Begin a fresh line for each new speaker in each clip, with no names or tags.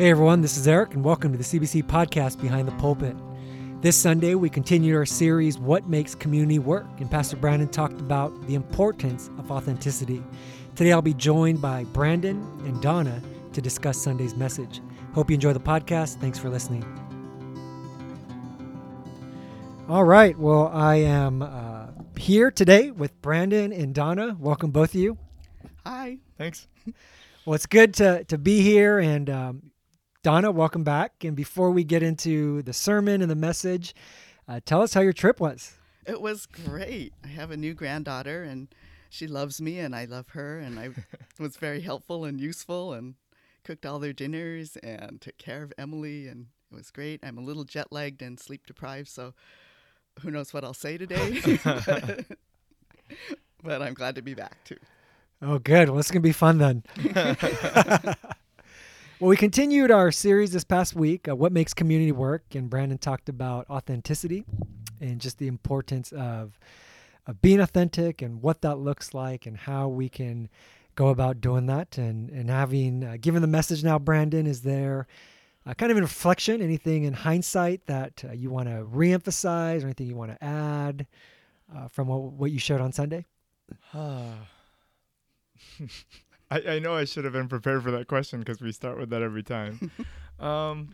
Hey everyone, this is Erik, and welcome to the CBC podcast Behind the Pulpit. This Sunday, we continue our series, What Makes Community Work, and Pastor Brandon talked about the importance of authenticity. Today, I'll be joined by Brandon and Donna to discuss Sunday's message. Hope you enjoy the podcast. Thanks for listening. All right, well, I am uh, here today with Brandon and Donna. Welcome, both of you.
Hi.
Thanks.
Well, it's good to, to be here. And um, Donna, welcome back. And before we get into the sermon and the message, uh, tell us how your trip was.
It was great. I have a new granddaughter and she loves me and I love her. And I was very helpful and useful and cooked all their dinners and took care of Emily. And it was great. I'm a little jet lagged and sleep deprived. So who knows what I'll say today. but, but I'm glad to be back too.
Oh, good. Well, it's going to be fun then. Well, we continued our series this past week, uh, What Makes Community Work, and Brandon talked about authenticity and just the importance of, of being authentic and what that looks like and how we can go about doing that. And, and having, uh, given the message now, Brandon, is there kind of in reflection, anything in hindsight that uh, you want to reemphasize or anything you want to add uh, from what, what you shared on Sunday?
I, I know I should have been prepared for that question because we start with that every time. um,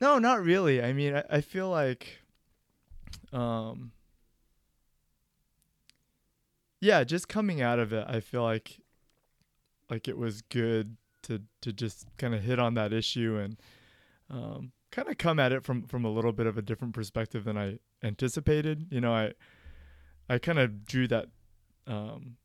no, not really. I mean, I, I feel like, um, yeah, just coming out of it, I feel like, like it was good to to just kind of hit on that issue and, um, kind of come at it from from a little bit of a different perspective than I anticipated. You know, I, I kind of drew that, um,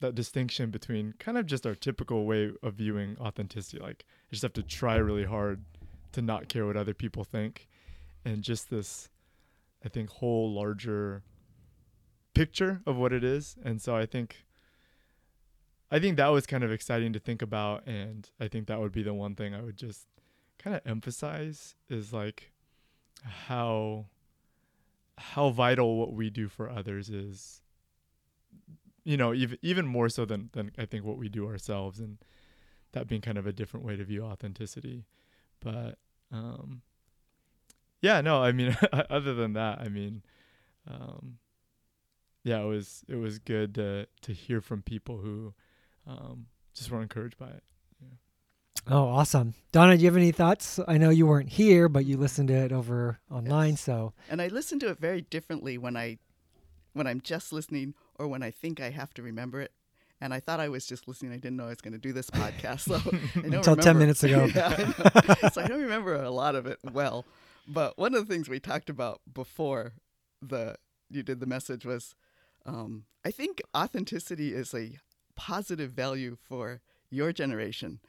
that distinction between kind of just our typical way of viewing authenticity. Like I just have to try really hard to not care what other people think, and just this, I think, whole larger picture of what it is. And so I think. I think that was kind of exciting to think about, and I think that would be the one thing I would just kind of emphasize is like how how vital what we do for others is you know even even more so than than I think what we do ourselves and that being kind of a different way to view authenticity but um yeah no I mean other than that I mean um yeah it was it was good to to hear from people who um just were encouraged by it
Oh, awesome. Donna, do you have any thoughts? I know you weren't here, but you listened to it over online,
Yes.
so
And I listen to it very differently when I when I'm just listening or when I think I have to remember it. And I thought I was just listening. I didn't know I was going to do this podcast. So
Until 10 minutes ago.
Yeah, I so I don't remember a lot of it well. But one of the things we talked about before the you did the message was um, I think authenticity is a positive value for your generation,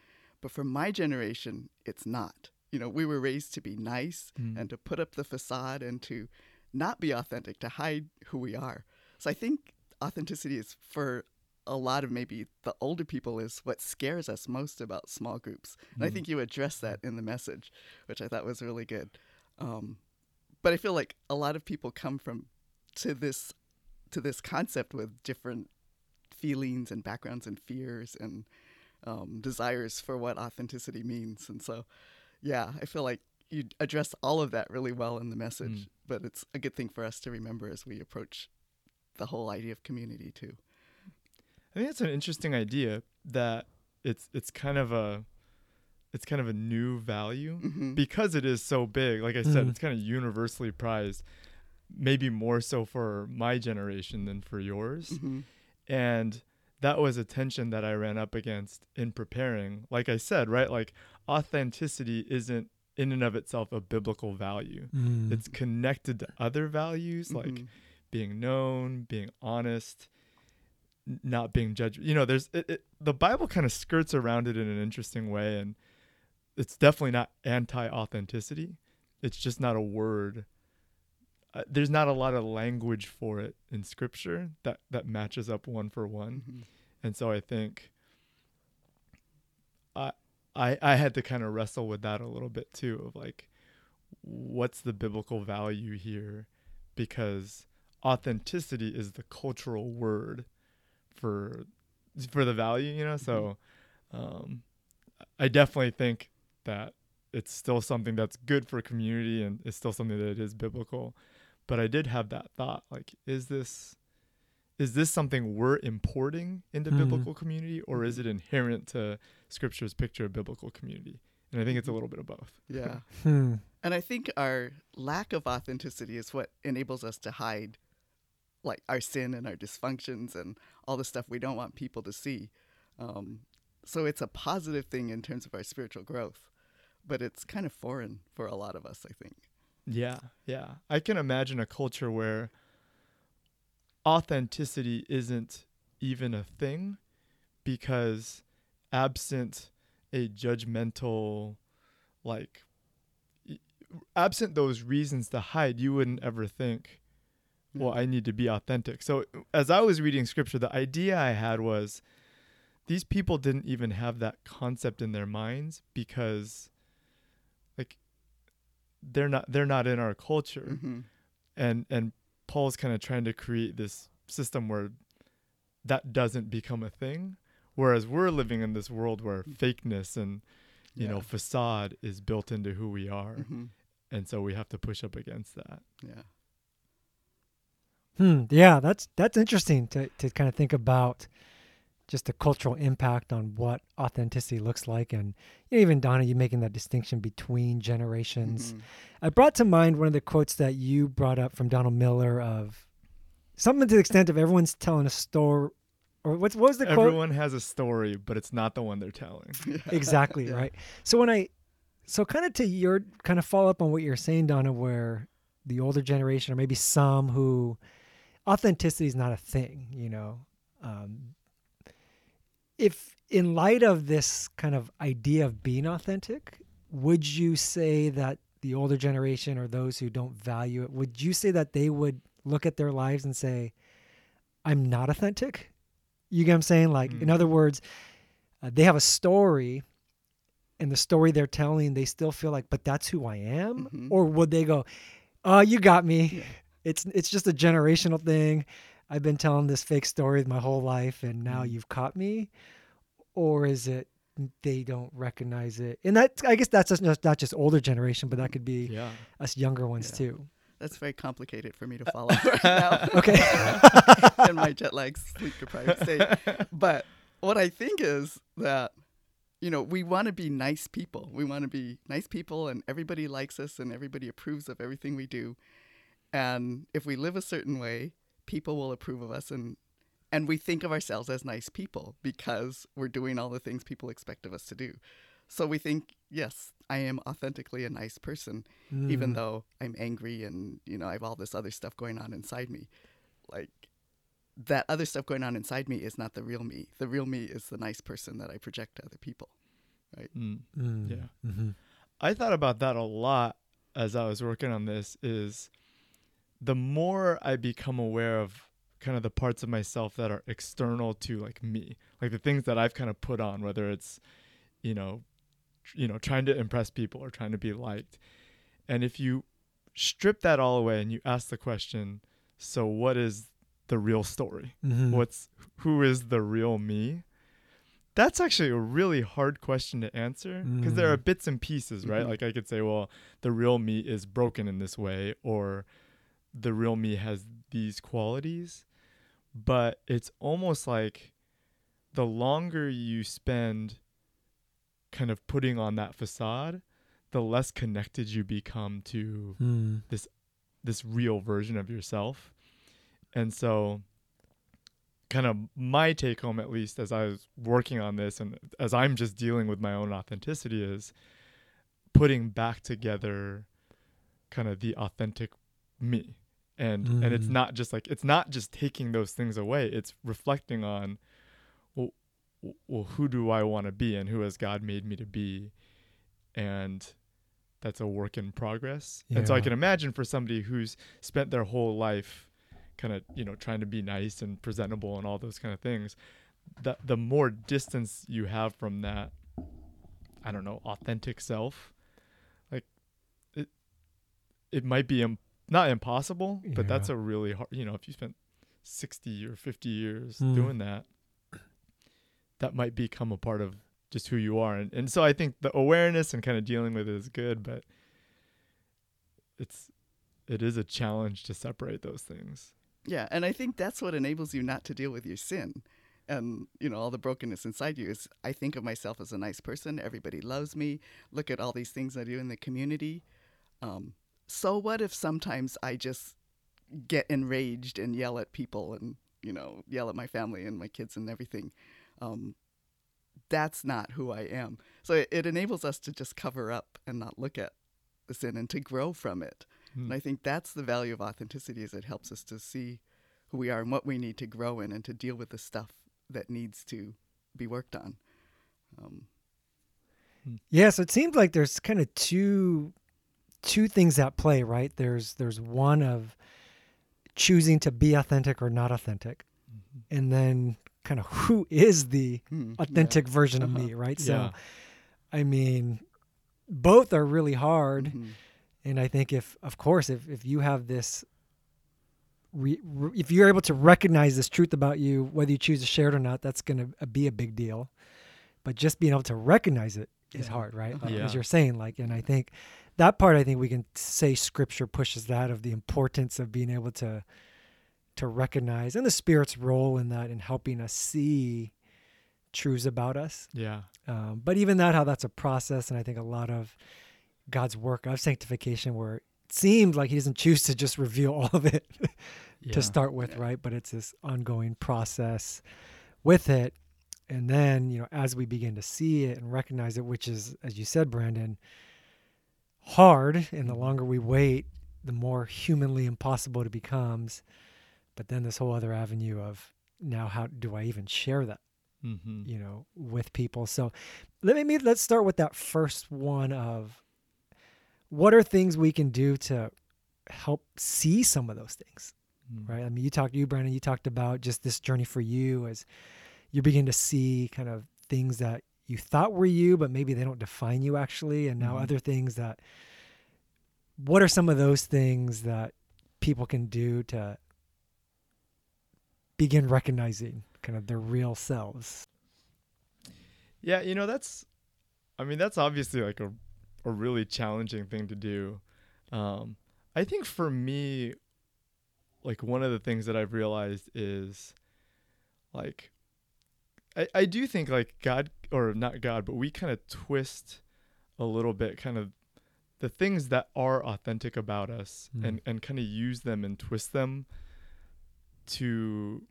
but for my generation, it's not. You know, we were raised to be nice
Mm.
and to put up the facade and to not be authentic, to hide who we are. So I think authenticity is for a lot of maybe the older people is what scares us most about small groups. And I
Mhm.
think you addressed that in the message, which I thought was really good. Um, but I feel like a lot of people come from to this to this concept with different feelings and backgrounds and fears and um, desires for what authenticity means. And so, yeah, I feel like you address all of that really well in the message.
Mm.
But it's a good thing for us to remember as we approach the whole idea of community too.
I think it's an interesting idea that it's it's kind of a it's kind of a new value
hmm
because it is so big. Like I said,
Mhm.
it's kind of universally prized, maybe more so for my generation than for yours.
hmm
And that was a tension that I ran up against in preparing. Like I said, right? Like authenticity isn't in and of itself a biblical value.
mm,
It's connected to other values like
Mhm.
Being known, being honest, not being judged. You know, there's it, it, the Bible kind of skirts around it in an interesting way, and it's definitely not anti-authenticity. It's just not a word. Uh, there's not a lot of language for it in Scripture that that matches up one for one,
Mhm.
and so I think I I I had to kind of wrestle with that a little bit too of like what's the biblical value here because authenticity is the cultural word for for the value, you know. So um, I definitely think that it's still something that's good for community and it's still something that is biblical. But I did have that thought like, is this is this something we're importing into
Hmm.
biblical community or is it inherent to scripture's picture of biblical community? And I think it's a little bit of both.
Yeah.
Hmm.
And I think our lack of authenticity is what enables us to hide like our sin and our dysfunctions and all the stuff we don't want people to see. Um, so it's a positive thing in terms of our spiritual growth, but it's kind of foreign for a lot of us, I think.
Yeah, yeah. I can imagine a culture where authenticity isn't even a thing because absent a judgmental like absent those reasons to hide you wouldn't ever think well I need to be authentic. So as I was reading scripture the idea I had was these people didn't even have that concept in their minds because like they're not they're not in our culture.
Hmm
and and Paul's kind of trying to create this system where that doesn't become a thing whereas we're living in this world where fakeness and you know facade is built into who we are.
Hmm
and so we have to push up against that.
Yeah.
Hmm. Yeah, that's that's interesting to to kind of think about just the cultural impact on what authenticity looks like, and you know, even Donna, you making that distinction between generations.
Mhm.
I brought to mind one of the quotes that you brought up from Donald Miller of something to the extent of everyone's telling a story, or what's what was the quote?
everyone has a story but it's not the one they're telling
exactly
Yeah.
right so when i so kind of to your kind of follow up on what you're saying donna where the older generation or maybe some who authenticity is not a thing you know um, if in light of this kind of idea of being authentic would you say that the older generation or those who don't value it would you say that they would look at their lives and say i'm not authentic you get what i'm saying like in
Mm.
other words uh, they have a story and the story they're telling they still feel like but that's who i am
Mhm.
or would they go oh you got me
Yeah.
It's it's just a generational thing i've been telling this fake story my whole life and now
Mhm.
you've caught me or is it they don't recognize it and that i guess that's just not just older generation but that could be
yeah
us younger ones
Yeah.
too
That's very complicated for me to follow right now.
okay
in my jet lag sleep deprived state. But what I think is that, you know, we want to be nice people. We want to be nice people and everybody likes us and everybody approves of everything we do. And if we live a certain way, people will approve of us and and we think of ourselves as nice people because we're doing all the things people expect of us to do. So we think, yes, I am authentically a nice person even
Mm.
though I'm angry and you know I have all this other stuff going on inside me. Like that other stuff going on inside me is not the real me. The real me is the nice person that I project to other people.
Mm.
Mm.
Yeah.
Mhm.
I thought about that a lot as I was working on this is the more I become aware of kind of the parts of myself that are external to like me, like the things that I've kind of put on whether it's you know tr- you know trying to impress people or trying to be liked. And if you strip that all away and you ask the question, so what is the real story?
Mhm.
what's who is the real me that's actually a really hard question to answer because there are
Mm.
bits and pieces right
Mhm.
like i could say well the real me is broken in this way or the real me has these qualities but it's almost like the longer you spend kind of putting on that facade the less connected you become to
Mm.
this real version of yourself. And so kind of my take home at least as I was working on this and as I'm just dealing with my own authenticity is putting back together kind of the authentic me. And and it's
Mm.
not just like it's not just taking those things away. It's reflecting on well, well who do I want to be and who has God made me to be? And that's a work in progress. And so I can imagine for somebody who's spent their whole life kind of, you know, trying to be nice and presentable and all those kind of things, that the more distance you have from that, I don't know, authentic self, like it, it might be Im- not impossible, but that's a really hard, you know, if you spent 60 or 50 years
Mm.
doing that, that might become a part of just who you are and, and so i think the awareness and kind of dealing with it is good but it's it is a challenge to separate those things
Yeah, and I think that's what enables you not to deal with your sin. And, you know, all the brokenness inside you is I think of myself as a nice person. Everybody loves me. Look at all these things I do in the community. Um, so what if sometimes I just get enraged and yell at people and, you know, yell at my family and my kids and everything? Um, that's not who I am. So it, it enables us to just cover up and not look at the sin and to grow from it.
Hmm.
And I think that's the value of authenticity is it helps us to see who we are and what we need to grow in and to deal with the stuff that needs to be worked on. Um,
Yeah, so it seems like there's kind of two two things at play, right? There's there's one of choosing to be authentic or not authentic,
Mm-hmm.
and then kind of who is the
hmm,
authentic version of
Uh-huh.
me, right? So,
Yeah.
I mean, both are really
yeah.
hard,
Mhm.
and I think if, of course, if if you have this. Re, re- if you're able to recognize this truth about you, whether you choose to share it or not, that's going to be a big deal. But just being able to recognize it is
Yeah.
hard, right?
Uh-huh.
Like, As you're saying, like, and I think that part, I think we can say Scripture pushes that of the importance of being able to to recognize and the Spirit's role in that in helping us see truths about us.
yeah
Um, but even that, how that's a process, and I think a lot of God's work of sanctification, where it seemed like He doesn't choose to just reveal all of it
yeah
to start with,
Yeah.
right? But it's this ongoing process with it. And then, you know, as we begin to see it and recognize it, which is, as you said, Brandon, hard, and the longer we wait, the more humanly impossible it becomes. But then this whole other avenue of now, how do I even share that?
mm-hmm.
you know with people so let me let's start with that first one of what are things we can do to help see some of those things
Mm.
right i mean you talked you brandon you talked about just this journey for you as you begin to see kind of things that you thought were you but maybe they don't define you actually and now
Mhm.
other things that what are some of those things that people can do to begin recognizing kind of their real selves
Yeah, you know that's I mean that's obviously like a a really challenging thing to do. Um I think for me like one of the things that I've realized is like I I do think like God or not God, but we kind of twist a little bit kind of the things that are authentic about us
Mm.
and and kind of use them and twist them to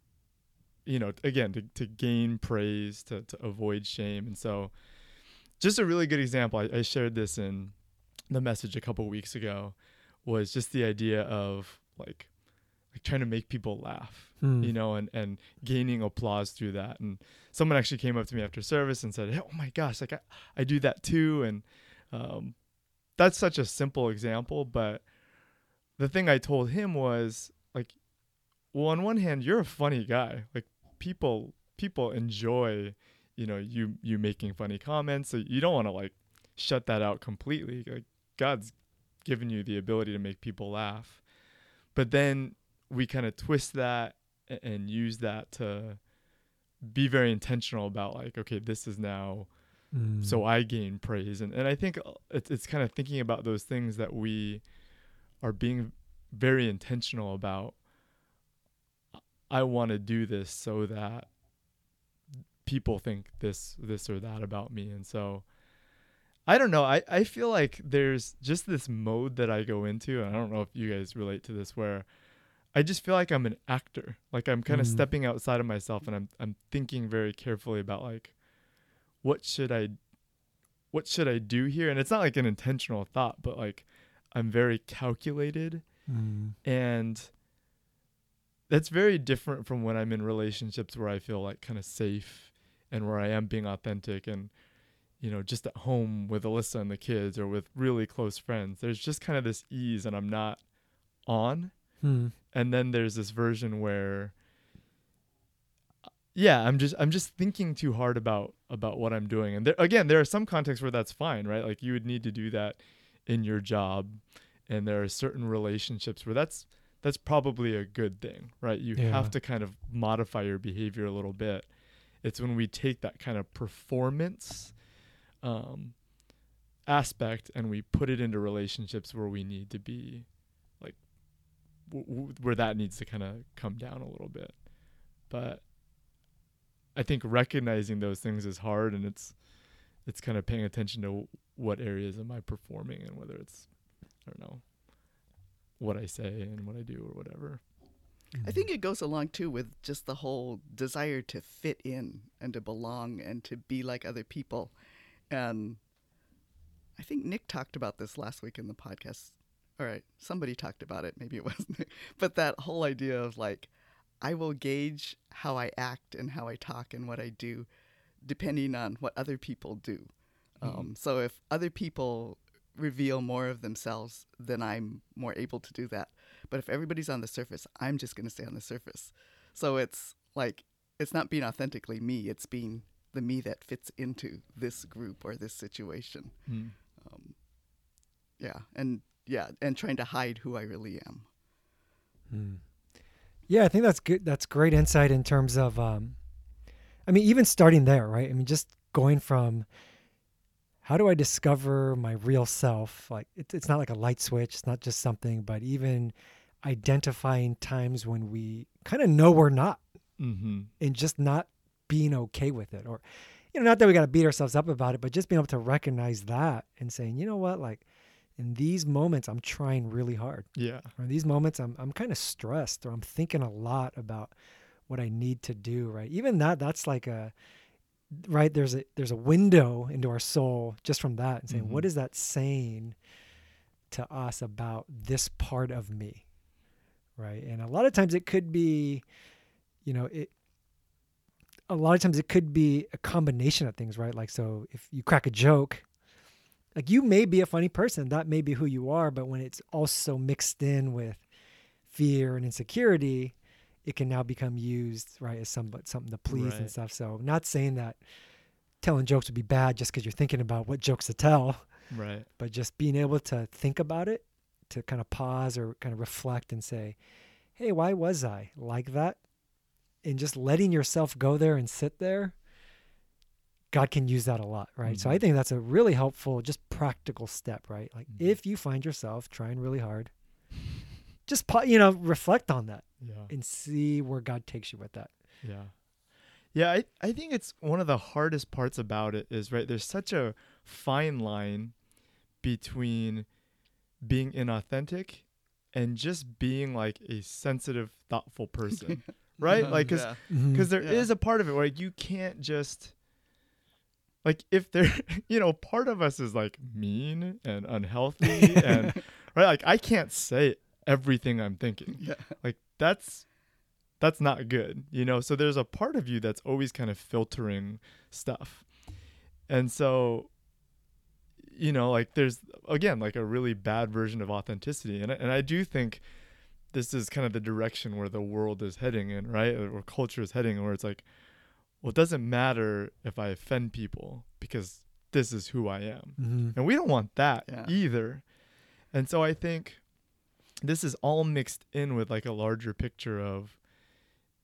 you know again to, to gain praise to, to avoid shame and so just a really good example I, I shared this in the message a couple weeks ago was just the idea of like like trying to make people laugh
Hmm.
you know and and gaining applause through that. And someone actually came up to me after service and said hey, oh my gosh like I, I do that too. And um, that's such a simple example but the thing i told him was like well on one hand you're a funny guy. Like people people enjoy you know you you making funny comments so you don't want to like shut that out completely. Like god's given you the ability to make people laugh. But then we kind of twist that and use that to be very intentional about like okay this is now
Mm.
so I gain praise. And and I think uh, it's it's kind of thinking about those things that we are being very intentional about. I want to do this so that people think this this or that about me, and so I don't know. I I feel like there's just this mode that I go into, and I don't know if you guys relate to this, where I just feel like I'm an actor. Like I'm kind of
Mm.
stepping outside of myself, and I'm I'm thinking very carefully about like what should I what should I do here? And it's not like an intentional thought, but like I'm very calculated
Mm.
and that's very different from when I'm in relationships where I feel like kind of safe and where I am being authentic and you know just at home with Alyssa and the kids or with really close friends. There's just kind of this ease and I'm not on
Hmm.
and then there's this version where yeah i'm just i'm just thinking too hard about about what i'm doing. And there again there are some contexts where that's fine right? Like you would need to do that in your job. And there are certain relationships where that's that's probably a good thing right? You
Yeah.
have to kind of modify your behavior a little bit. It's when we take that kind of performance um, aspect and we put it into relationships where we need to be where that needs to kind of come down a little bit but i think recognizing those things is hard and it's it's kind of paying attention to what areas am i performing and whether it's i don't know what i say and what i do or whatever
I think it goes along too with just the whole desire to fit in and to belong and to be like other people. And I think Nick talked about this last week in the podcast. All right, somebody talked about it. Maybe it wasn't. But that whole idea of like, I will gauge how I act and how I talk and what I do depending on what other people do.
Mhm.
Um, so if other people reveal more of themselves, then I'm more able to do that. But if everybody's on the surface, I'm just going to stay on the surface. So it's like, it's not being authentically me, it's being the me that fits into this group or this situation.
Mm.
Um, yeah. And yeah, and trying to hide who I really am.
Mm. Yeah, I think that's good. That's great insight in terms of, um, I mean, even starting there, right? I mean, just going from how do I discover my real self? Like, it's it's not like a light switch. It's not just something, but even identifying times when we kind of know we're not,
Mm-hmm.
and just not being okay with it, or you know, not that we got to beat ourselves up about it, but just being able to recognize that and saying, you know what, like in these moments, I'm trying really hard
Yeah.
or in these moments I'm I'm kind of stressed or I'm thinking a lot about what I need to do, right? Even that that's like a right there's a there's a window into our soul just from that and saying what
Mhm.
is that saying to us about this part of me? Right? And a lot of times it could be you know, it a lot of times it could be a combination of things, right? Like so if you crack a joke like you may be a funny person that may be who you are but when it's also mixed in with fear and insecurity it can now become used right as some something to please and stuff. So not saying that telling jokes would be bad just because you're thinking about what jokes to tell
Right.
but just being able to think about it to kind of pause or kind of reflect and say hey why was i like that? And just letting yourself go there and sit there god can use that a lot right so i
Mhm.
think that's a really helpful just practical step right like
Mhm.
if you find yourself trying really hard just you know reflect on that
Yeah.
and see where god takes you with that
Yeah. Yeah, I, I think it's one of the hardest parts about it is right, there's such a fine line between being inauthentic and just being like a sensitive, thoughtful person. right? Like, cause,
Yeah.
'cause there is
Yeah.
a part of it where like, you can't just like if there you know, part of us is like mean and unhealthy and right, like I can't say everything I'm thinking.
Yeah.
like that's that's not good you know? So there's a part of you that's always kind of filtering stuff. And so you know like there's again like a really bad version of authenticity. And and I do think this is kind of the direction where the world is heading in right? Or culture is heading where it's like well it doesn't matter if I offend people because this is who I am
mm-hmm.
and we don't want that
Yeah.
either. And so I think this is all mixed in with like a larger picture of,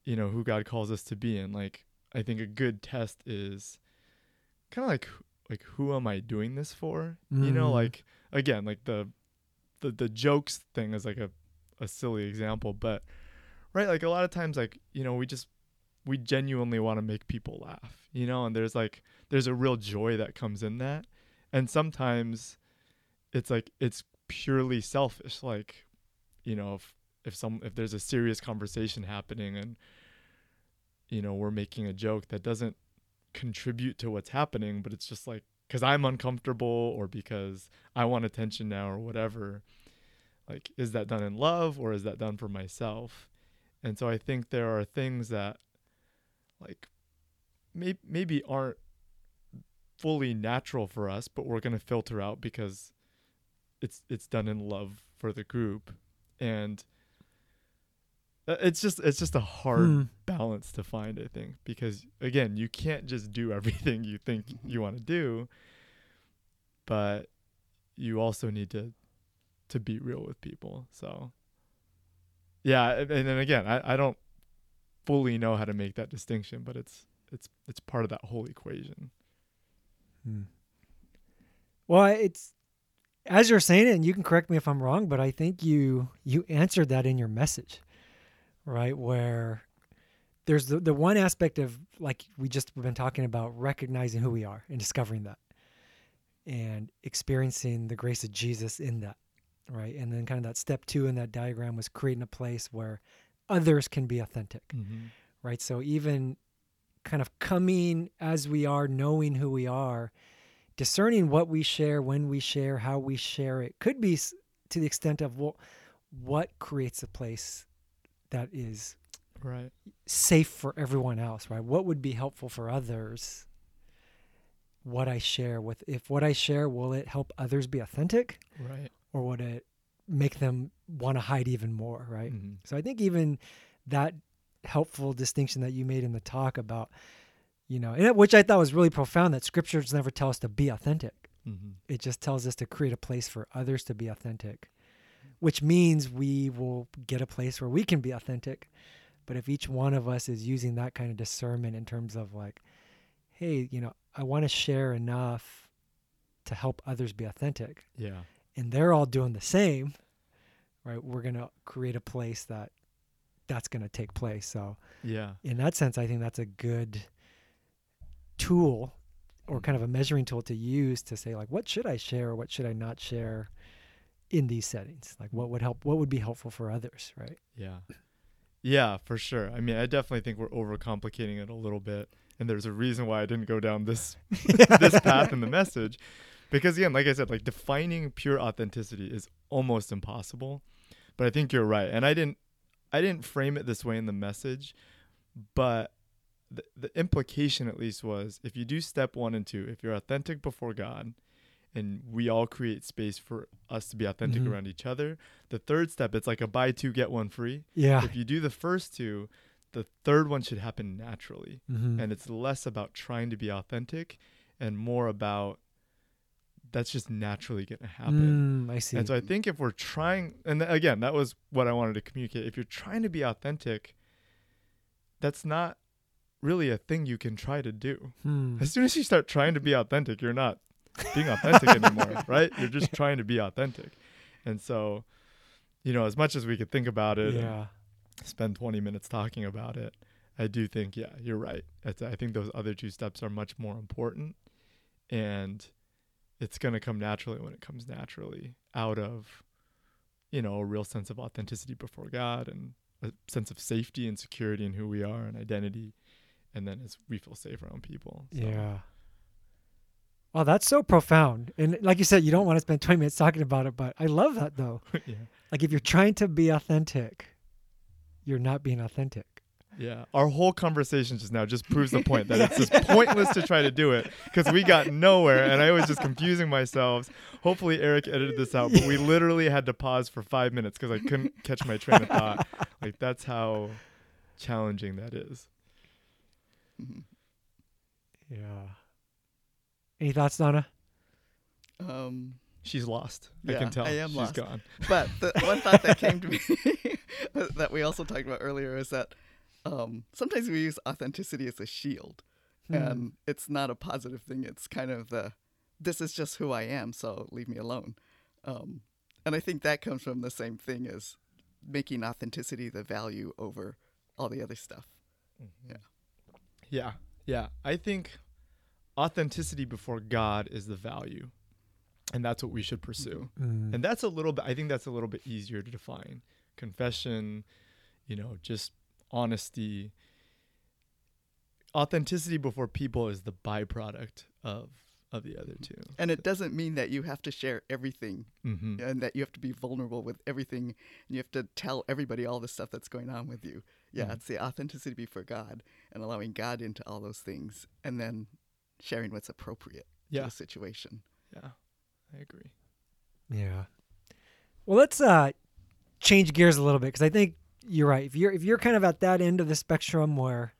you know, who God calls us to be. And like, I think a good test is kind of like, like, who am I doing this for? You know,
Mm.
like, again, like the, the, the jokes thing is like a, a silly example, but right. Like a lot of times, like, you know, we just, we genuinely want to make people laugh, you know, and there's like, there's a real joy that comes in that. And sometimes it's like it's purely selfish like you know if if some if there's a serious conversation happening and you know we're making a joke that doesn't contribute to what's happening but it's just like cuz I'm uncomfortable or because I want attention now or whatever like is that done in love or is that done for myself and so I think there are things that like may- maybe aren't fully natural for us but we're going to filter out because it's it's done in love for the group and uh, it's just it's just a hard
Hmm.
balance to find i think because again you can't just do everything you think you want to do but you also need to to be real with people so yeah and and then again i i don't fully know how to make that distinction but it's it's it's part of that whole equation.
Hmm. Well, it's as you're saying it, and you can correct me if I'm wrong, but I think you you answered that in your message, right? Where there's the, the one aspect of like we just been talking about recognizing who we are and discovering that and experiencing the grace of Jesus in that, right? And then kind of that step two in that diagram was creating a place where others can be authentic,
Mm-hmm.
right? So even kind of coming as we are, knowing who we are, discerning what we share, when we share, how we share it could be to the extent of well, what creates a place that is
Right.
safe for everyone else, right? What would be helpful for others? What I share with, if what I share, will it help others be authentic
Right.
or would it make them want to hide even more, right?
Mhm.
So I think even that helpful distinction that you made in the talk about, you know, it- which I thought was really profound that scriptures never tell us to be authentic.
Mhm.
It just tells us to create a place for others to be authentic, which means we will get a place where we can be authentic. But if each one of us is using that kind of discernment in terms of like, hey, you know, I want to share enough to help others be authentic,
Yeah.
And they're all doing the same, right? We're going to create a place that that's going to take place. So,
Yeah.
in that sense, I think that's a good tool or kind of a measuring tool to use to say like what should I share or what should I not share in these settings? Like what would help what would be helpful for others, right?
Yeah. Yeah, for sure. I mean, I definitely think we're overcomplicating it a little bit. And there's a reason why I didn't go down this this path in the message. Because again, like I said, like defining pure authenticity is almost impossible. But I think you're right. And I didn't I didn't frame it this way in the message, but the, the implication at least was if you do step 1 and 2, if you're authentic before God and we all create space for us to be authentic
Mhm.
around each other, the third step it's like a buy two get one free
Yeah.
if you do the first two, the third one should happen naturally.
Mhm.
And it's less about trying to be authentic and more about that's just naturally going to happen.
Mm, I see.
And so I think if we're trying, and again, that was what I wanted to communicate. If you're trying to be authentic, that's not really a thing you can try to do.
Hmm.
As soon as you start trying to be authentic, you're not being authentic anymore, right? You're just trying to be authentic. And so, you know, as much as we could think about it and
Yeah.
spend 20 minutes talking about it, I do think, yeah, you're right. It's, I think those other two steps are much more important. And it's going to come naturally when it comes naturally out of, you know, a real sense of authenticity before God and a sense of safety and security in who we are and identity. And then as we feel safe around people. So,
Yeah. Oh, that's so profound. And like you said, you don't want to spend 20 minutes talking about it, but I love that though.
yeah.
Like if you're trying to be authentic, you're not being authentic.
Yeah, our whole conversation just now just proves the point that it's just pointless to try to do it because we got nowhere, and I was just confusing myself. Hopefully, Erik edited this out, but we literally had to pause for five minutes because I couldn't catch my train of thought. Like that's how challenging that is.
Mhm.
Yeah. Any thoughts, Donna?
Um,
She's lost. I can tell.
I am
She's
lost.
gone.
but the one thought that came to me that we also talked about earlier is that um, sometimes we use authenticity as a shield,
Hmm.
and it's not a positive thing. It's kind of the this is just who I am, so leave me alone. Um, and I think that comes from the same thing as making authenticity the value over all the other stuff. Yeah.
Yeah, yeah. I think authenticity before God is the value, and that's what we should pursue.
Mm.
and that's a little bit i think that's a little bit easier to define confession you know just honesty authenticity before people is the byproduct of of the other two
And it doesn't mean that you have to share everything
mm-hmm.
and that you have to be vulnerable with everything and you have to tell everybody all the stuff that's going on with you. Yeah,
Mhm.
it's the authenticity before God and allowing God into all those things and then sharing what's appropriate to the situation.
yeah i agree
Yeah. Well, let's uh change gears a little bit because I think you're right. If you're if you're kind of at that end of the spectrum where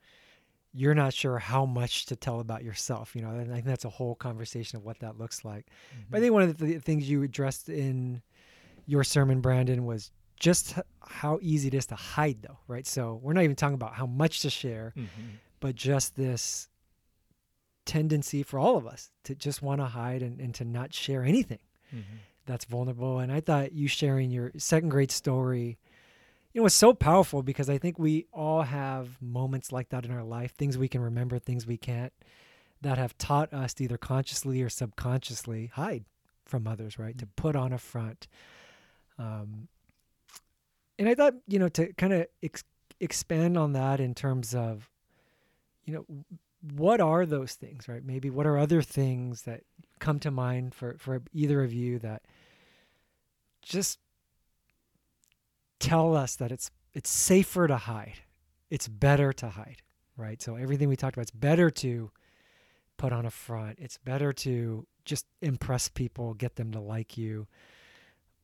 you're not sure how much to tell about yourself, you know, and I think that's a whole conversation of what that looks like. But I think one of the th- things you addressed in your sermon, Brandon, was just h- how easy it is to hide, though, right? So we're not even talking about how much to share,
mm-hmm.
but just this tendency for all of us to just want to hide and, and to not share anything
Mm-hmm.
that's vulnerable. And I thought you sharing your second grade story, you know, was so powerful because I think we all have moments like that in our life, things we can remember, things we can't, that have taught us to either consciously or subconsciously hide from others, right? To put on a front. Um, and I thought, you know, to kind of ex- expand on that in terms of, you know, what are those things, right? Maybe what are other things that come to mind for, for either of you that just tell us that it's it's safer to hide. It's better to hide, right? So everything we talked about, it's better to put on a front. It's better to just impress people, get them to like you.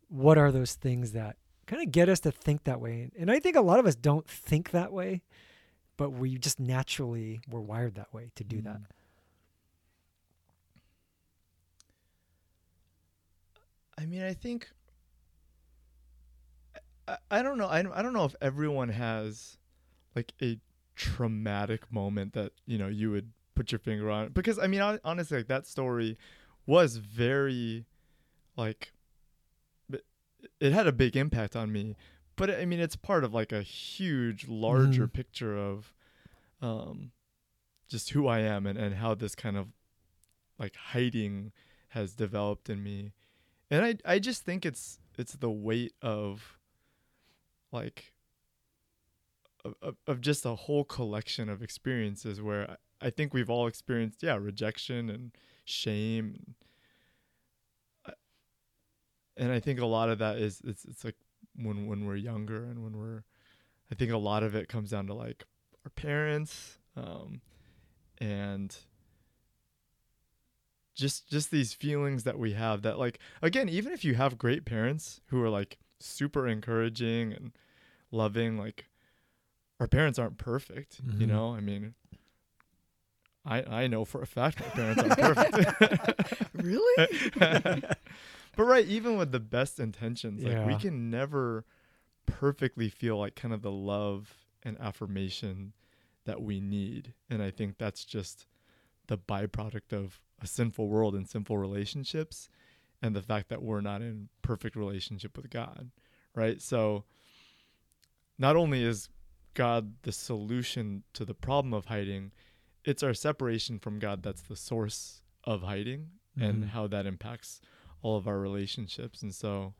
What are those things that kind of get us to think that way? And I think a lot of us don't think that way, but we just naturally were wired that way to do that.
Mm. I mean, I think I, don't know. I don't, I don't know if everyone has like a traumatic moment that, you know, you would put your finger on because I mean, honestly, like that story was very like it- had a big impact on me. But I mean, it's part of like a huge larger
Mhm.
picture of um just who I am and, and how this kind of like hiding has developed in me. And I I just think it's it's the weight of like of, of, just a whole collection of experiences where I, think we've all experienced yeah rejection and shame and, I- and I think a lot of that is it's it's like when when we're younger and when we're I think a lot of it comes down to like our parents um and just just these feelings that we have that like again even if you have great parents who are like super encouraging and loving like our parents aren't perfect you
Mhm.
know? I mean i i know for a fact my parents aren't perfect.
Really?
but right even with the best intentions like we can never perfectly feel like kind of the love and affirmation that we need. And i think that's just the byproduct of a sinful world and sinful relationships and the fact that we're not in perfect relationship with god right? So not only is god the solution to the problem of hiding it's our separation from god that's the source of hiding and
Mhm.
how that impacts all of our relationships. And so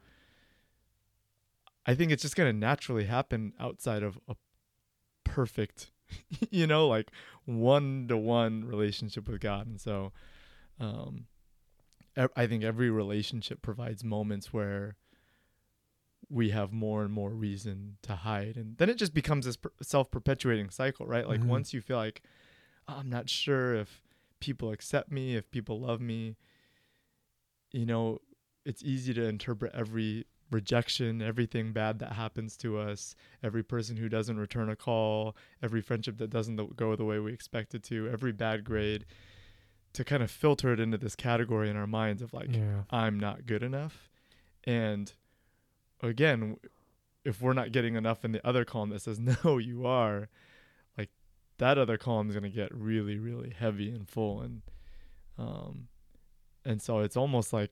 i think it's just going to naturally happen outside of a perfect you know like one to one relationship with god. And so um i think every relationship provides moments where we have more and more reason to hide and then it just becomes this self-perpetuating cycle right like
Mhm.
once you feel like "Oh, i'm not sure if people accept me if people love me you know it's easy to interpret every rejection everything bad that happens to us every person who doesn't return a call every friendship that doesn't go the way we expect it to every bad grade to kind of filter it into this category in our minds of like
yeah.
I'm not good enough. And again, if we're not getting enough in the other column that says, no, you are, like that other column is going to get really, really heavy and full. And, um, and so it's almost like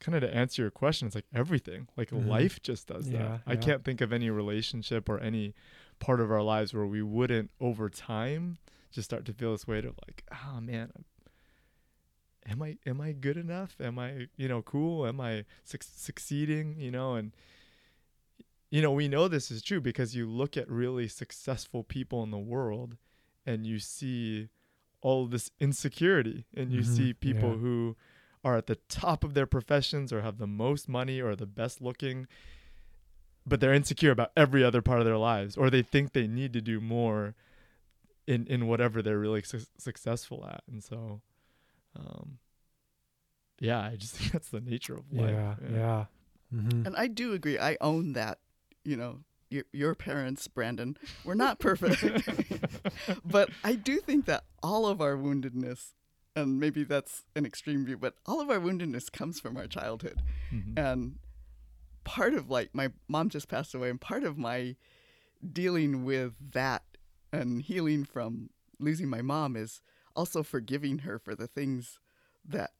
kind of to answer your question, it's like everything, like
Mhm.
life just does
Yeah,
that. I can't think of any relationship or any part of our lives where we wouldn't over time just start to feel this weight of like, oh man, am I am I good enough? Am I you know cool? Am I suc succeeding? You know, and you know we know this is true because you look at really successful people in the world, and you see all this insecurity, and you
Mhm,
see people
yeah.
who are at the top of their professions or have the most money or the best looking but they're insecure about every other part of their lives or they think they need to do more in in whatever they're really su- successful at and so um yeah i just think that's the nature of life
Yeah. Yeah. Mhm.
And I do agree. I own that. You know, your, your parents, Brandon, were not perfect. but I do think that all of our woundedness, and maybe that's an extreme view, but all of our woundedness comes from our childhood.
Mhm.
And part of like my mom just passed away, and part of my dealing with that and healing from losing my mom is also forgiving her for the things that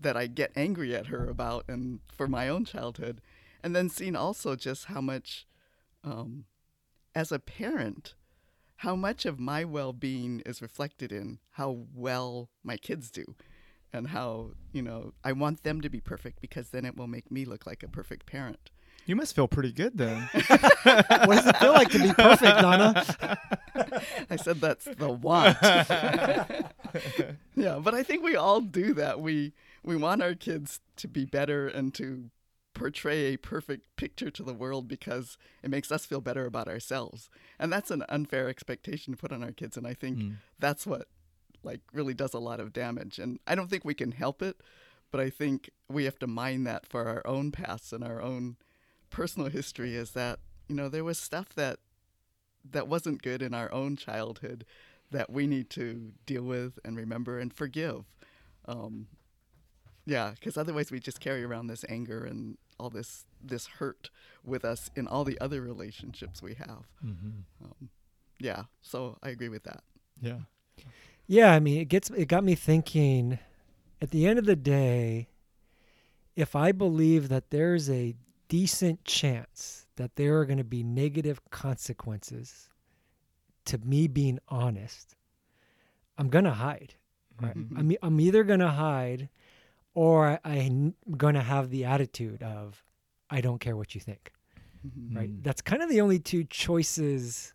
that I get angry at her about and for my own childhood. And then seeing also just how much um, as a parent how much of my well-being is reflected in how well my kids do and how you know i want them to be perfect because then it will make me look like a perfect parent
You must feel pretty good then.
what does it feel like to be perfect, Nana?
i said that's the want yeah but i think we all do that we we want our kids to be better and to portray a perfect picture to the world because it makes us feel better about ourselves and that's an unfair expectation to put on our kids and i think
Mm.
that's what like really does a lot of damage and i don't think we can help it but i think we have to mind that for our own pasts and our own personal history is that you know there was stuff that that wasn't good in our own childhood that we need to deal with and remember and forgive um, yeah because otherwise we just carry around this anger and all this this hurt with us in all the other relationships we have
Mm-hmm.
um, yeah so i agree with that
Yeah.
Yeah, I mean, it gets it got me thinking. At the end of the day, if I believe that there's a decent chance that there are going to be negative consequences to me being honest, I'm going to hide. Right?
Mhm.
I'm I'm either going to hide, or I, I'm going to have the attitude of I don't care what you think.
Mhm.
Right? That's kind of the only two choices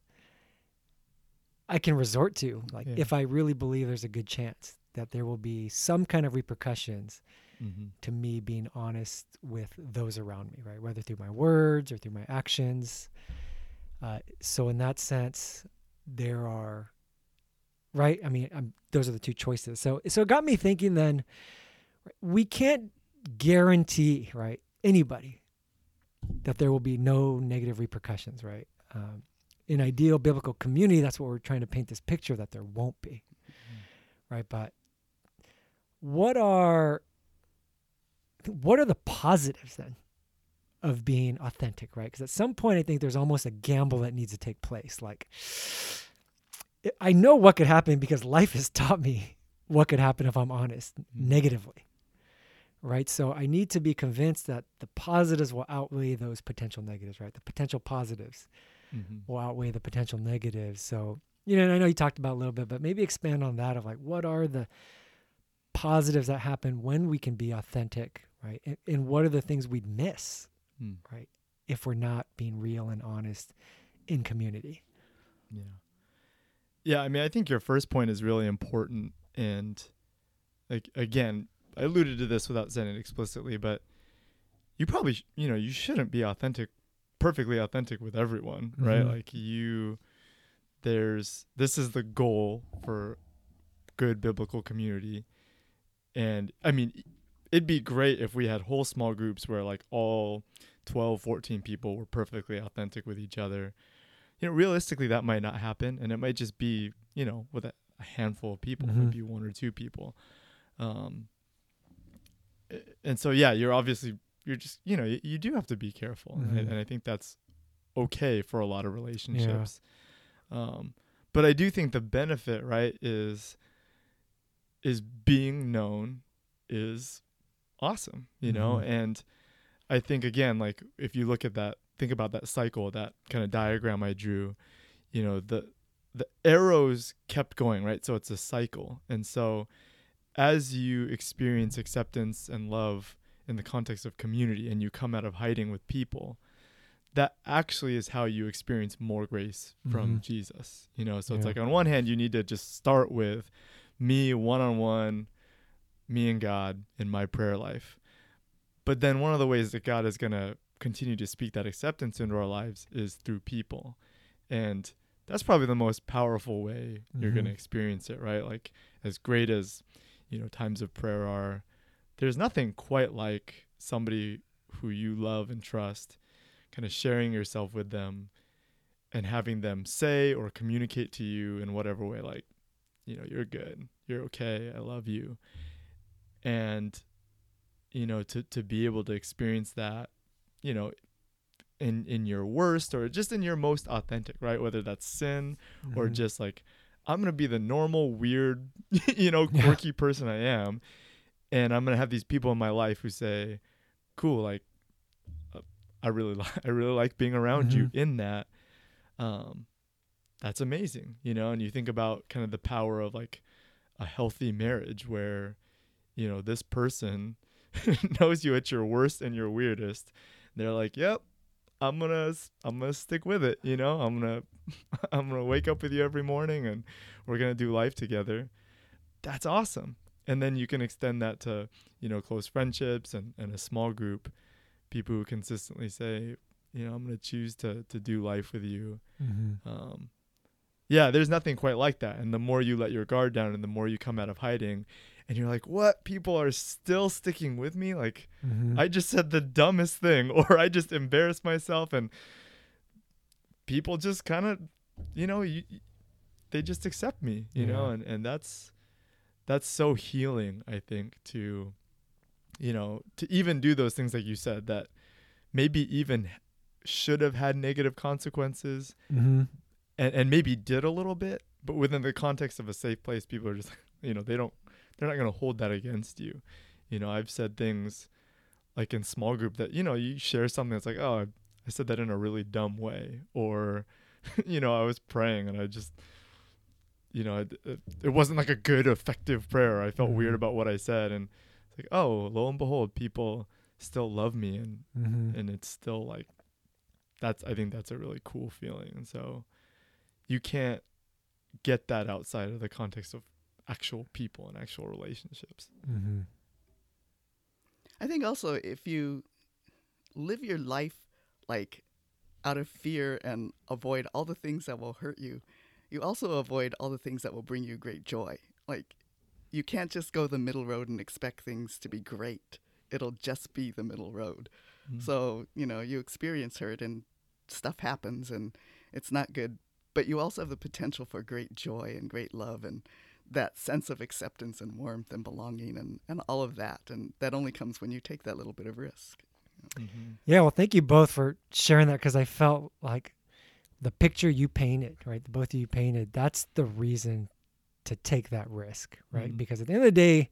I can resort to. Like
Yeah.
if I really believe there's a good chance that there will be some kind of repercussions
Mm-hmm.
to me being honest with those around me, right? Whether through my words or through my actions. Uh, so in that sense, there are, right? I mean, i those are the two choices. So so it got me thinking. Then we can't guarantee, right, anybody that there will be no negative repercussions, right? Um, in ideal biblical community, that's what we're trying to paint this picture that there won't be, right? But what are what are the positives then of being authentic, right? Because at some point, I think there's almost a gamble that needs to take place. Like, I- know what could happen because life has taught me what could happen if I'm honest negatively, right? So I need to be convinced that the positives will outweigh those potential negatives, right? The potential positives
Mm-hmm.
will outweigh the potential negatives. So, you know, and I know you talked about a little bit, but maybe expand on that of like what are the positives that happen when we can be authentic, right? And, and what are the things we'd miss,
Mm.
right? If we're not being real and honest in community.
Yeah. Yeah, I mean, I think your first point is really important and like again, I alluded to this without saying it explicitly, but you probably, sh- you know, you shouldn't be authentic perfectly authentic with everyone, right?
Mhm.
Like you there's this is the goal for good biblical community. And I mean, it'd be great if we had whole small groups where like all 12, 14 people were perfectly authentic with each other you know, realistically that might not happen, and it might just be, you know, with a, handful of people,
Mhm.
maybe one or two people. Um, and so yeah, you're obviously you're just you know you, you do have to be careful, and, I,
Mhm.
and I think that's okay for a lot of relationships. Um, but I do think the benefit, right, is is being known is awesome, you know,
Mhm.
and I think again, like if you look at that, think about that cycle, that kind of diagram I drew, you know, the the arrows kept going, right? So it's a cycle. And so as you experience acceptance and love in the context of community and you come out of hiding with people, that actually is how you experience more grace from
Mhm.
Jesus. You know, so it's like on one hand you need to just start with me one on one, me and God in my prayer life. But then one of the ways that God is going to continue to speak that acceptance into our lives is through people. And that's probably the most powerful way you're going to
Mhm.
experience it, right? Like as great as, you know, times of prayer are, there's nothing quite like somebody who you love and trust kind of sharing yourself with them and having them say or communicate to you in whatever way like, you know, you're good. You're okay. I love you. And you know, to to be able to experience that, you know, in in your worst or just in your most authentic, right? Whether that's sin or
Mhm.
just like I'm gonna be the normal, weird, you know,
Yeah.
quirky person I am, and I'm gonna have these people in my life who say, "Cool, like, uh, I really, li- I really like being around you in that." Um, that's amazing, you know. And you think about kind of the power of like a healthy marriage, where, you know, this person knows you at your worst and your weirdest. They're like, "Yep, I'm gonna I'm gonna stick with it. You know, I'm gonna I'm gonna wake up with you every morning and we're gonna do life together. That's awesome. And then you can extend that to you know close friendships and, and a small group, people who consistently say, you know, I'm gonna choose to to do life with you.
Mm-hmm.
Um, yeah, there's nothing quite like that. And the more you let your guard down, and the more you come out of hiding, and you're like, what? People are still sticking with me, like.
Mm-hmm.
I just said the dumbest thing or I just embarrassed myself and people just kind of you know you, they just accept me you know and and that's that's so healing I think to you know to even do those things like you said that maybe even should have had negative consequences
mm-hmm.
And and maybe did a little bit but within the context of a safe place people are just you know they don't they're not going to hold that against you you know i've said things like in small group that you know you share something that's like oh i said that in a really dumb way or you know i was praying and i just you know it, it, wasn't like a good effective prayer i felt weird
Mhm.
about what i said and it's like oh lo and behold people still love me and
Mm-hmm.
and it's still like that's I think that's a really cool feeling. And so you can't get that outside of the context of actual people and actual relationships.
Mm-hmm.
I think also if you live your life like out of fear and avoid all the things that will hurt you, you also avoid all the things that will bring you great joy. Like you can't just go the middle road and expect things to be great. It'll just be the middle road. So, you know, you experience hurt and stuff happens and it's not good, but you also have the potential for great joy and great love and that sense of acceptance and warmth and belonging and, and all of that. And that only comes when you take that little bit of risk.
Mhm.
Yeah, well, thank you both for sharing that because I felt like the picture you painted, right? The both of you painted, that's the reason to take that risk, right?
Mhm.
Because at the end of the day,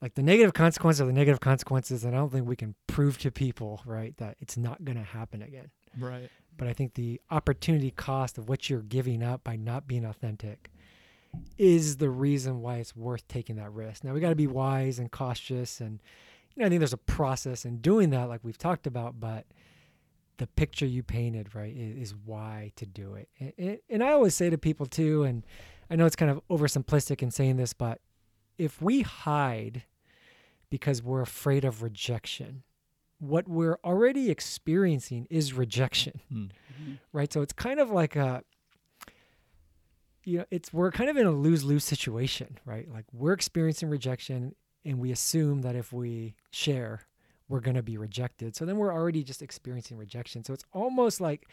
like the negative consequences are the negative consequences, and I don't think we can prove to people, right, that it's not going to happen again.
Right.
But I think the opportunity cost of what you're giving up by not being authentic is the reason why it's worth taking that risk. Now we got to be wise and cautious, and you know I think there's a process in doing that, like we've talked about. But the picture you painted, right, is, why to do it. And I always say to people too, and I know it's kind of oversimplistic in saying this, but if we hide because we're afraid of rejection, what we're already experiencing is rejection
Mm.
right? So it's kind of like a, you know, it's we're kind of in a lose lose situation, right? Like we're experiencing rejection, and we assume that if we share, we're going to be rejected. So then we're already just experiencing rejection. So it's almost like,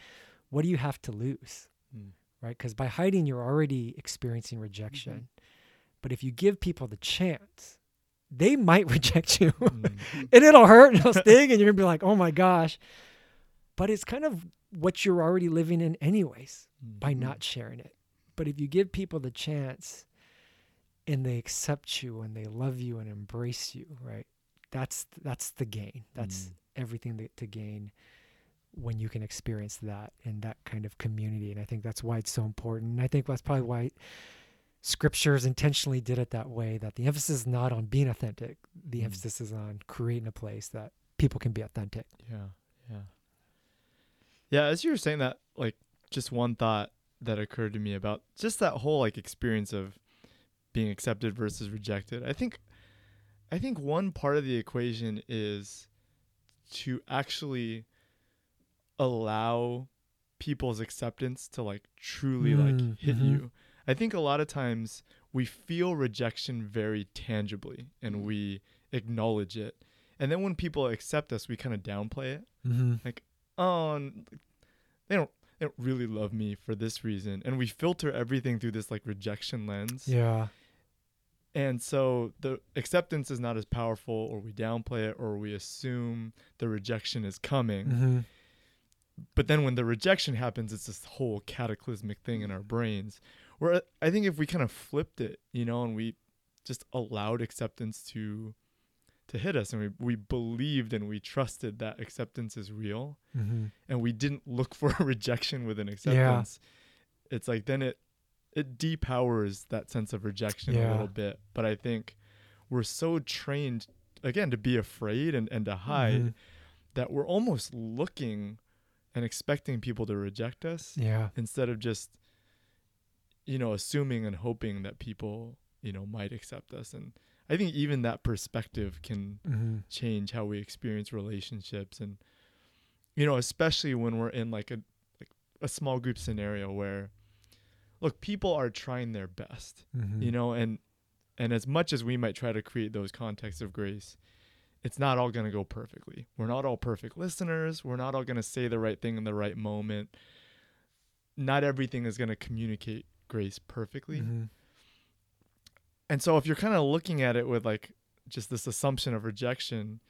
what do you have to lose,
Mm.
right? Because by hiding, you're already experiencing rejection. But if you give people the chance, they might reject you
Mm.
and it'll hurt and it'll sting and you're gonna be like, oh my gosh. But it's kind of what you're already living in anyways by
Mhm.
not sharing it. But if you give people the chance and they accept you and they love you and embrace you, right? That's that's the gain. That's
Mm.
everything that, to gain when you can experience that in that kind of community. And I think that's why it's so important. And I think that's probably why scriptures intentionally did it that way that the emphasis is not on being authentic the
Mm.
emphasis is on creating a place that people can be authentic
Yeah, yeah, yeah. As you were saying that, like, just one thought that occurred to me about just that whole like experience of being accepted versus rejected. I think, I think one part of the equation is to actually allow people's acceptance to like truly
Mm,
like hit
mhm.
you. I think a lot of times we feel rejection very tangibly and
Mm.
we acknowledge it. And then when people accept us, we kind of downplay it.
mm-hmm.
Oh, they don't they don't really love me for this reason. And we filter everything through this like rejection lens.
yeah
And so the acceptance is not as powerful or we downplay it or we assume the rejection is coming.
mm-hmm.
But then when the rejection happens, it's this whole cataclysmic thing in our brains where I think if we kind of flipped it, you know, and we just allowed acceptance to to hit us and we, we believed and we trusted that acceptance is real
Mm-hmm.
and we didn't look for rejection with an acceptance it's like then it it depowers that sense of rejection a little bit but i think we're so trained again to be afraid and, and to hide
Mhm.
that we're almost looking and expecting people to reject us
Yeah.
instead of just you know assuming and hoping that people you know might accept us. And i think even that perspective can
Mm-hmm.
change how we experience relationships. And you know especially when we're in like a like a small group scenario where look people are trying their best
Mm-hmm.
you know and and as much as we might try to create those contexts of grace it's not all going to go perfectly. We're not all perfect listeners. We're not all going to say the right thing in the right moment. Not everything is going to communicate grace perfectly
Mm-hmm.
and so if you're kind of looking at it with like just this assumption of rejection,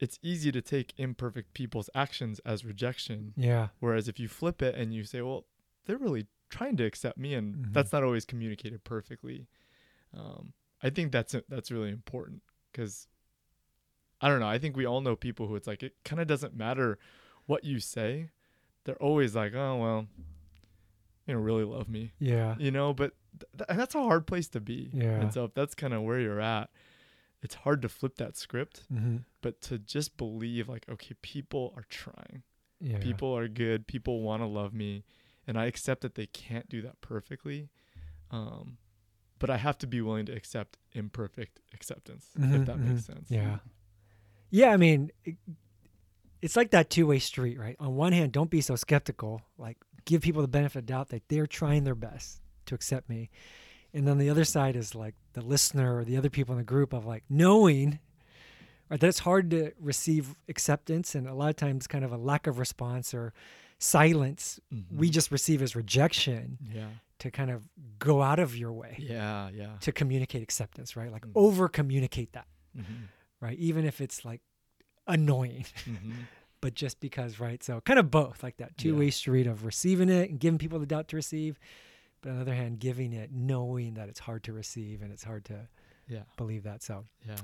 it's easy to take imperfect people's actions as rejection.
Yeah.
Whereas if you flip it and you say, well, they're really trying to accept me, and
Mhm.
that's not always communicated perfectly. Um, I think that's that's really important because I don't know. I think we all know people who it's like it kind of doesn't matter what you say. They're always like, oh well, you know, really love me
Yeah.
you know but th- that's a hard place to be
Yeah.
and so if that's kind of where you're at it's hard to flip that script
Mm-hmm.
but to just believe like okay people are trying
Yeah.
people are good people want to love me and i accept that they can't do that perfectly um but i have to be willing to accept imperfect acceptance
Mhm,
if that makes
mhm.
sense
Yeah. Yeah, I mean, it, it's like that two-way street, right? On one hand, don't be so skeptical. Like, give people the benefit of doubt that they're trying their best to accept me. And then the other side is like the listener or the other people in the group of like knowing right, that it's hard to receive acceptance and a lot of times kind of a lack of response or silence we
Mhm.
just receive as rejection
yeah
to kind of go out of your way
yeah yeah
to communicate acceptance, right? Like
Mhm.
over communicate that,
mm-hmm.
right? Even if it's like annoying,
Mm-hmm.
but just because, right? So kind of both, like that two way
Yeah.
street of receiving it and giving people the doubt to receive, but on the other hand, giving it knowing that it's hard to receive and it's hard to
yeah
believe that. So,
yeah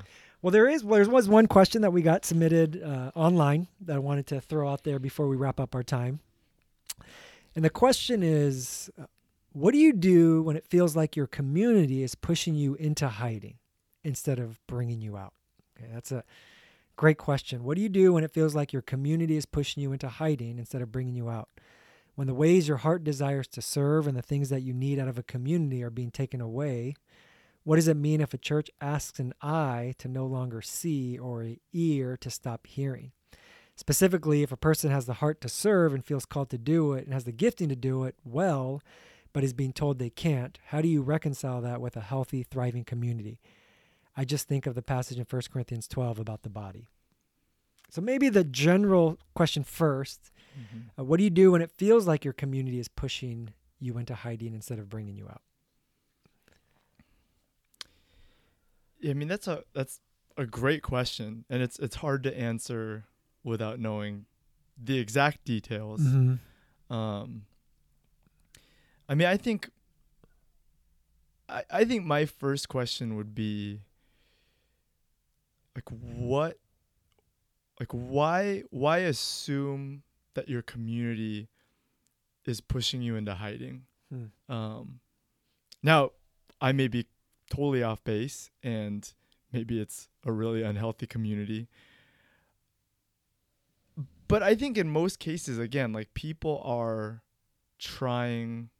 well, there is, well, there was one question that we got submitted uh, online that I wanted to throw out there before we wrap up our time. And the question is, uh, what do you do when it feels like your community is pushing you into hiding instead of bringing you out? Okay, that's a great question. What do you do when it feels like your community is pushing you into hiding instead of bringing you out? When the ways your heart desires to serve and the things that you need out of a community are being taken away, what does it mean if a church asks an eye to no longer see or an ear to stop hearing? Specifically, if a person has the heart to serve and feels called to do it and has the gifting to do it well, but is being told they can't, how do you reconcile that with a healthy, thriving community? I just think of the passage in 1 Corinthians 12 about the body. So maybe the general question first
mm-hmm.
uh, what do you do when it feels like your community is pushing you into hiding instead of bringing you out?
I mean that's a that's a great question, and it's it's hard to answer without knowing the exact details. Um, I mean, I think I I think my first question would be like what like why why assume that your community is pushing you into hiding?
Hmm.
Um, now I may be totally off base and maybe it's a really unhealthy community. But I think in most cases again like people are trying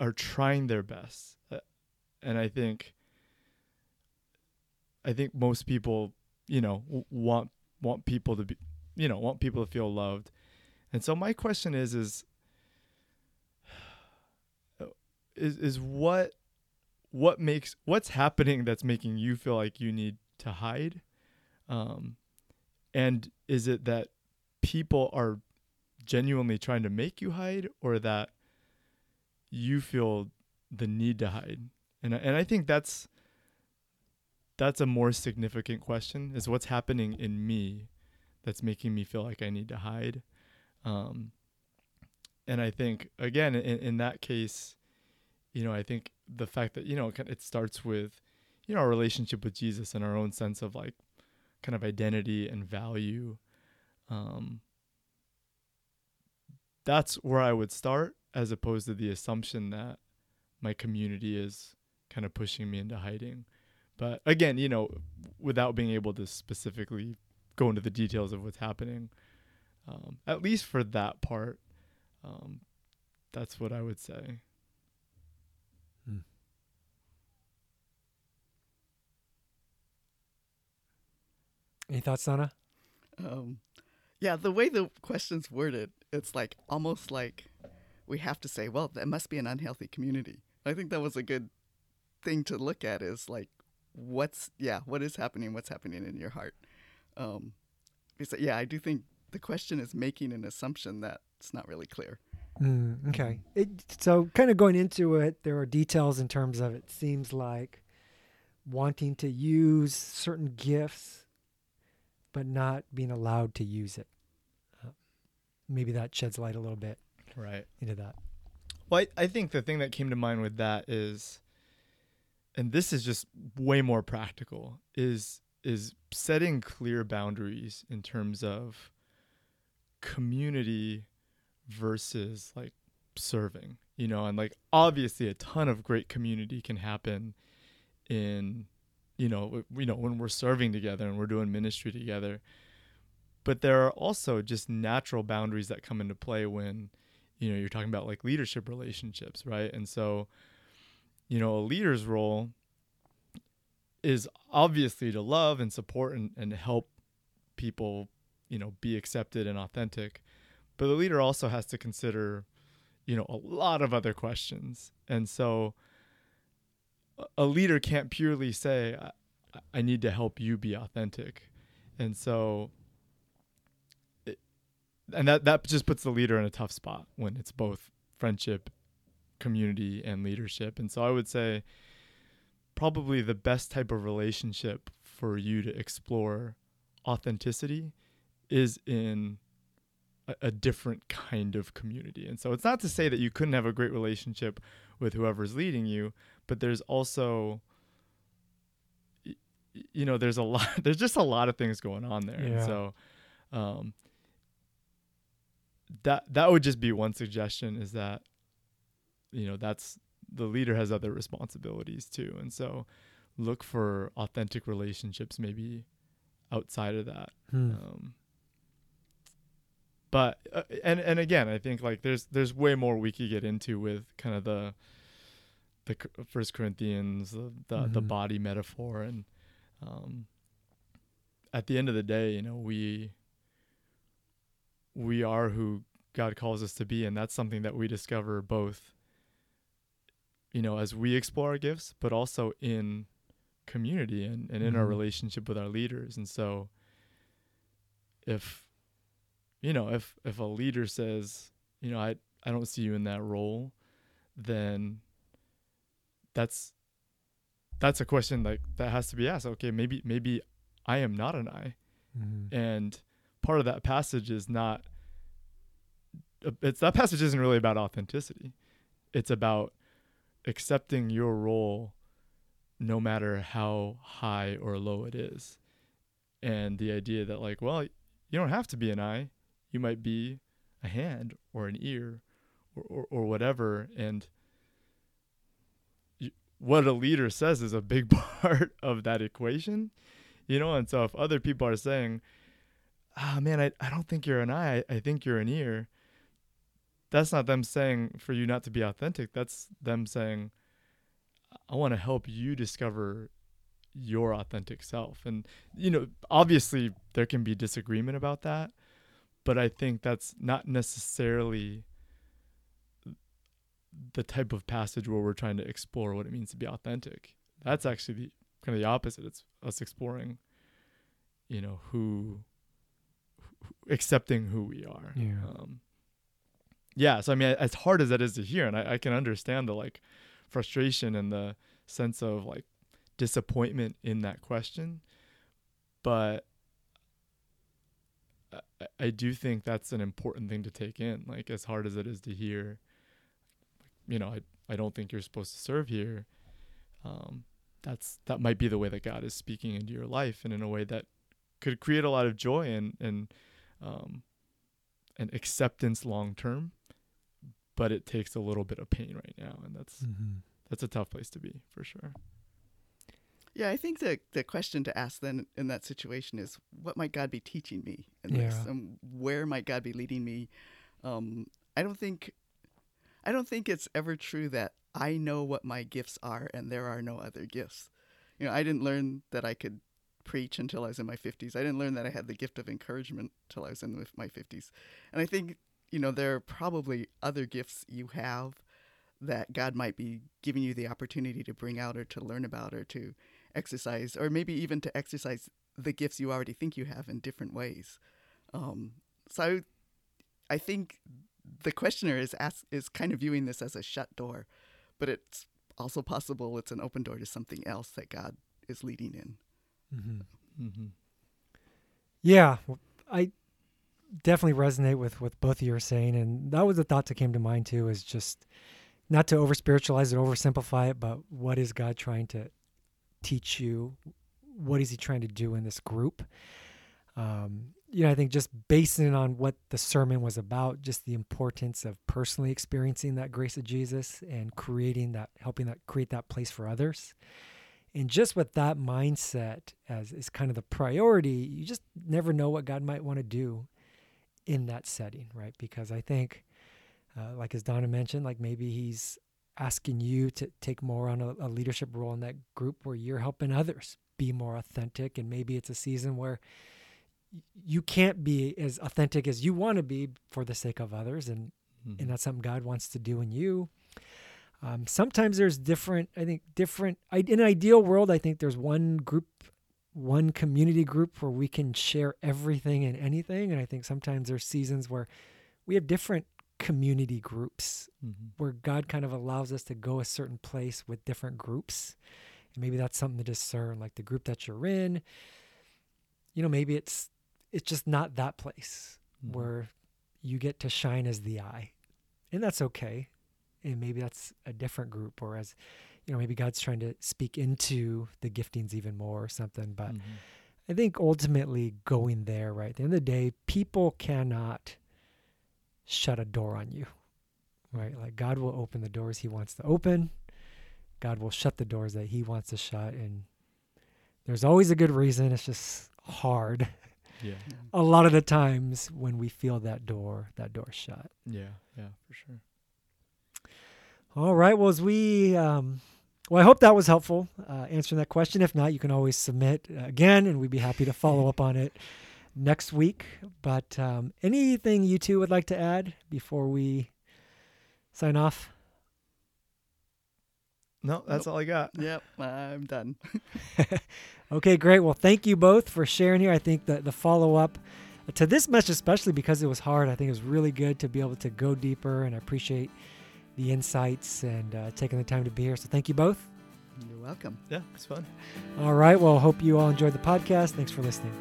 are trying their best. Uh, And I think I think most people, you know, w- want want people to be you know, want people to feel loved. And so my question is is is is what what makes what's happening that's making you feel like you need to hide um and is it that people are genuinely trying to make you hide or that you feel the need to hide and and I think that's that's a more significant question is what's happening in me that's making me feel like I need to hide um and I think again in in that case you know, I think the fact that, you know, it starts with, you know, our relationship with Jesus and our own sense of like kind of identity and value. Um, that's where I would start as opposed to the assumption that my community is kind of pushing me into hiding. But again, you know, without being able to specifically go into the details of what's happening, um, at least for that part, um, that's what I would say. Hmm.
Any thoughts, Donna?
Um, yeah, the way the question's worded, it's like almost like we have to say, well, that must be an unhealthy community. I think that was a good thing to look at is like, what's, yeah, what is happening? What's happening in your heart? Um, because, yeah, I do think the question is making an assumption that's not really clear.
Mm, okay. It, so, kind of going into it, there are details in terms of it seems like wanting to use certain gifts, but not being allowed to use it. Uh, maybe that sheds light a little bit
right
into that.
Well, I, I think the thing that came to mind with that is, and this is just way more practical, is is setting clear boundaries in terms of community versus like serving you know and like obviously a ton of great community can happen in you know you know when we're serving together and we're doing ministry together. But there are also just natural boundaries that come into play when you know you're talking about like leadership relationships right? And so you know a leader's role is obviously to love and support and, and help people you know be accepted and authentic. But the leader also has to consider you know a lot of other questions. And so a leader can't purely say i, I need to help you be authentic. And so it, and that that just puts the leader in a tough spot when it's both friendship community and leadership and so i would say probably the best type of relationship for you to explore authenticity is in a, a, different kind of community. And so it's not to say that you couldn't have a great relationship with whoever's leading you, but there's also you know there's a lot there's just a lot of things going on there. Yeah. And so um that that would just be one suggestion is that you know that's the leader has other responsibilities too. And so look for authentic relationships maybe outside of that. Hmm. Um, but uh, and and again, I think like there's there's way more we could get into with kind of the the First Corinthians, the the, mm-hmm. the body metaphor, and um, at the end of the day, you know, we we are who God calls us to be, and that's something that we discover both, you know, as we explore our gifts, but also in community and, and in mm-hmm. our relationship with our leaders. And so if you know, if if a leader says, you know, I I don't see you in that role, then that's that's a question like that has to be asked. Okay, maybe maybe I am not an eye, mm-hmm. and part of that passage is not. It's that passage isn't really about authenticity. It's about accepting your role, no matter how high or low it is, and the idea that like, well, you don't have to be an eye, you might be a hand or an ear or, or, or whatever. And what a leader says is a big part of that equation, you know? And so if other people are saying, ah, man, I, I don't think you're an eye, I think you're an ear, that's not them saying for you not to be authentic. That's them saying, I want to help you discover your authentic self. And, you know, obviously there can be disagreement about that but I think that's not necessarily the type of passage where we're trying to explore what it means to be authentic. That's actually the kind of the opposite. It's us exploring, you know, who, who accepting who we are.
Yeah. Um,
yeah. So I mean, as hard as that is to hear, and I, I can understand the like frustration and the sense of like disappointment in that question, but I, I do think that's an important thing to take in. Like as hard as it is to hear, you know, I I don't think you're supposed to serve here, um, that's that might be the way that God is speaking into your life, and in a way that could create a lot of joy and and um, and acceptance long term. But it takes a little bit of pain right now, and that's
Mm-hmm.
that's a tough place to be for sure.
Yeah, I think the the question to ask then in that situation is, what might God be teaching me in this,
Yeah.
and where might God be leading me? Um, I don't think, I don't think it's ever true that I know what my gifts are and there are no other gifts. You know, I didn't learn that I could preach until I was in my fifties. I didn't learn that I had the gift of encouragement till I was in my fifties, and I think you know there are probably other gifts you have that God might be giving you the opportunity to bring out or to learn about or to exercise, or maybe even to exercise the gifts you already think you have in different ways. Um, so I think the questioner is ask, is kind of viewing this as a shut door, but it's also possible it's an open door to something else that God is leading in.
Mm-hmm.
Mm-hmm.
Yeah, well, I definitely resonate with with both of you are saying, and that was the thought that came to mind too. Is just not to over spiritualize it, oversimplify it, but what is God trying to teach you? What is He trying to do in this group? Um, you know, I think just basing it on what the sermon was about, just the importance of personally experiencing that grace of Jesus and creating that, helping that create that place for others. And just with that mindset as is kind of the priority, you just never know what God might want to do in that setting, right? Because I think, uh, like as Donna mentioned, like maybe He's asking you to take more on a, a leadership role in that group where you're helping others be more authentic. And maybe it's a season where y- you can't be as authentic as you want to be for the sake of others. And,
Mm-hmm.
and that's something God wants to do in you. Um, sometimes there's different, I think, different, I, in an ideal world, I think there's one group, one community group where we can share everything and anything. And I think sometimes there's seasons where we have different community groups
Mm-hmm.
where God kind of allows us to go a certain place with different groups. And maybe that's something to discern, like the group that you're in. You know, maybe it's it's just not that place
Mm-hmm.
where you get to shine as the eye. And that's okay. And maybe that's a different group, or as you know, maybe God's trying to speak into the giftings even more or something. But
Mhm.
I think ultimately going there, right? At the end of the day, people cannot shut a door on you, right? Like God will open the doors He wants to open, God will shut the doors that He wants to shut. And there's always a good reason. It's just hard
yeah,
a lot of the times when we feel that door, that door shut.
yeah, yeah, for sure.
All right. Well, as we, um, well, I hope that was helpful uh, answering that question. If not, you can always submit uh, again, and we'd be happy to follow up on it next week. But um, anything you two would like to add before we sign off?
No, that's all I got.
Yep, I'm done.
Okay, great. Well, thank you both for sharing here. I think that the follow up to this message, especially because it was hard, I think it was really good to be able to go deeper, and I appreciate the insights and uh, taking the time to be here. So, thank you both.
You're welcome.
Yeah, it's fun.
All right. Well, hope you all enjoyed the podcast. Thanks for listening.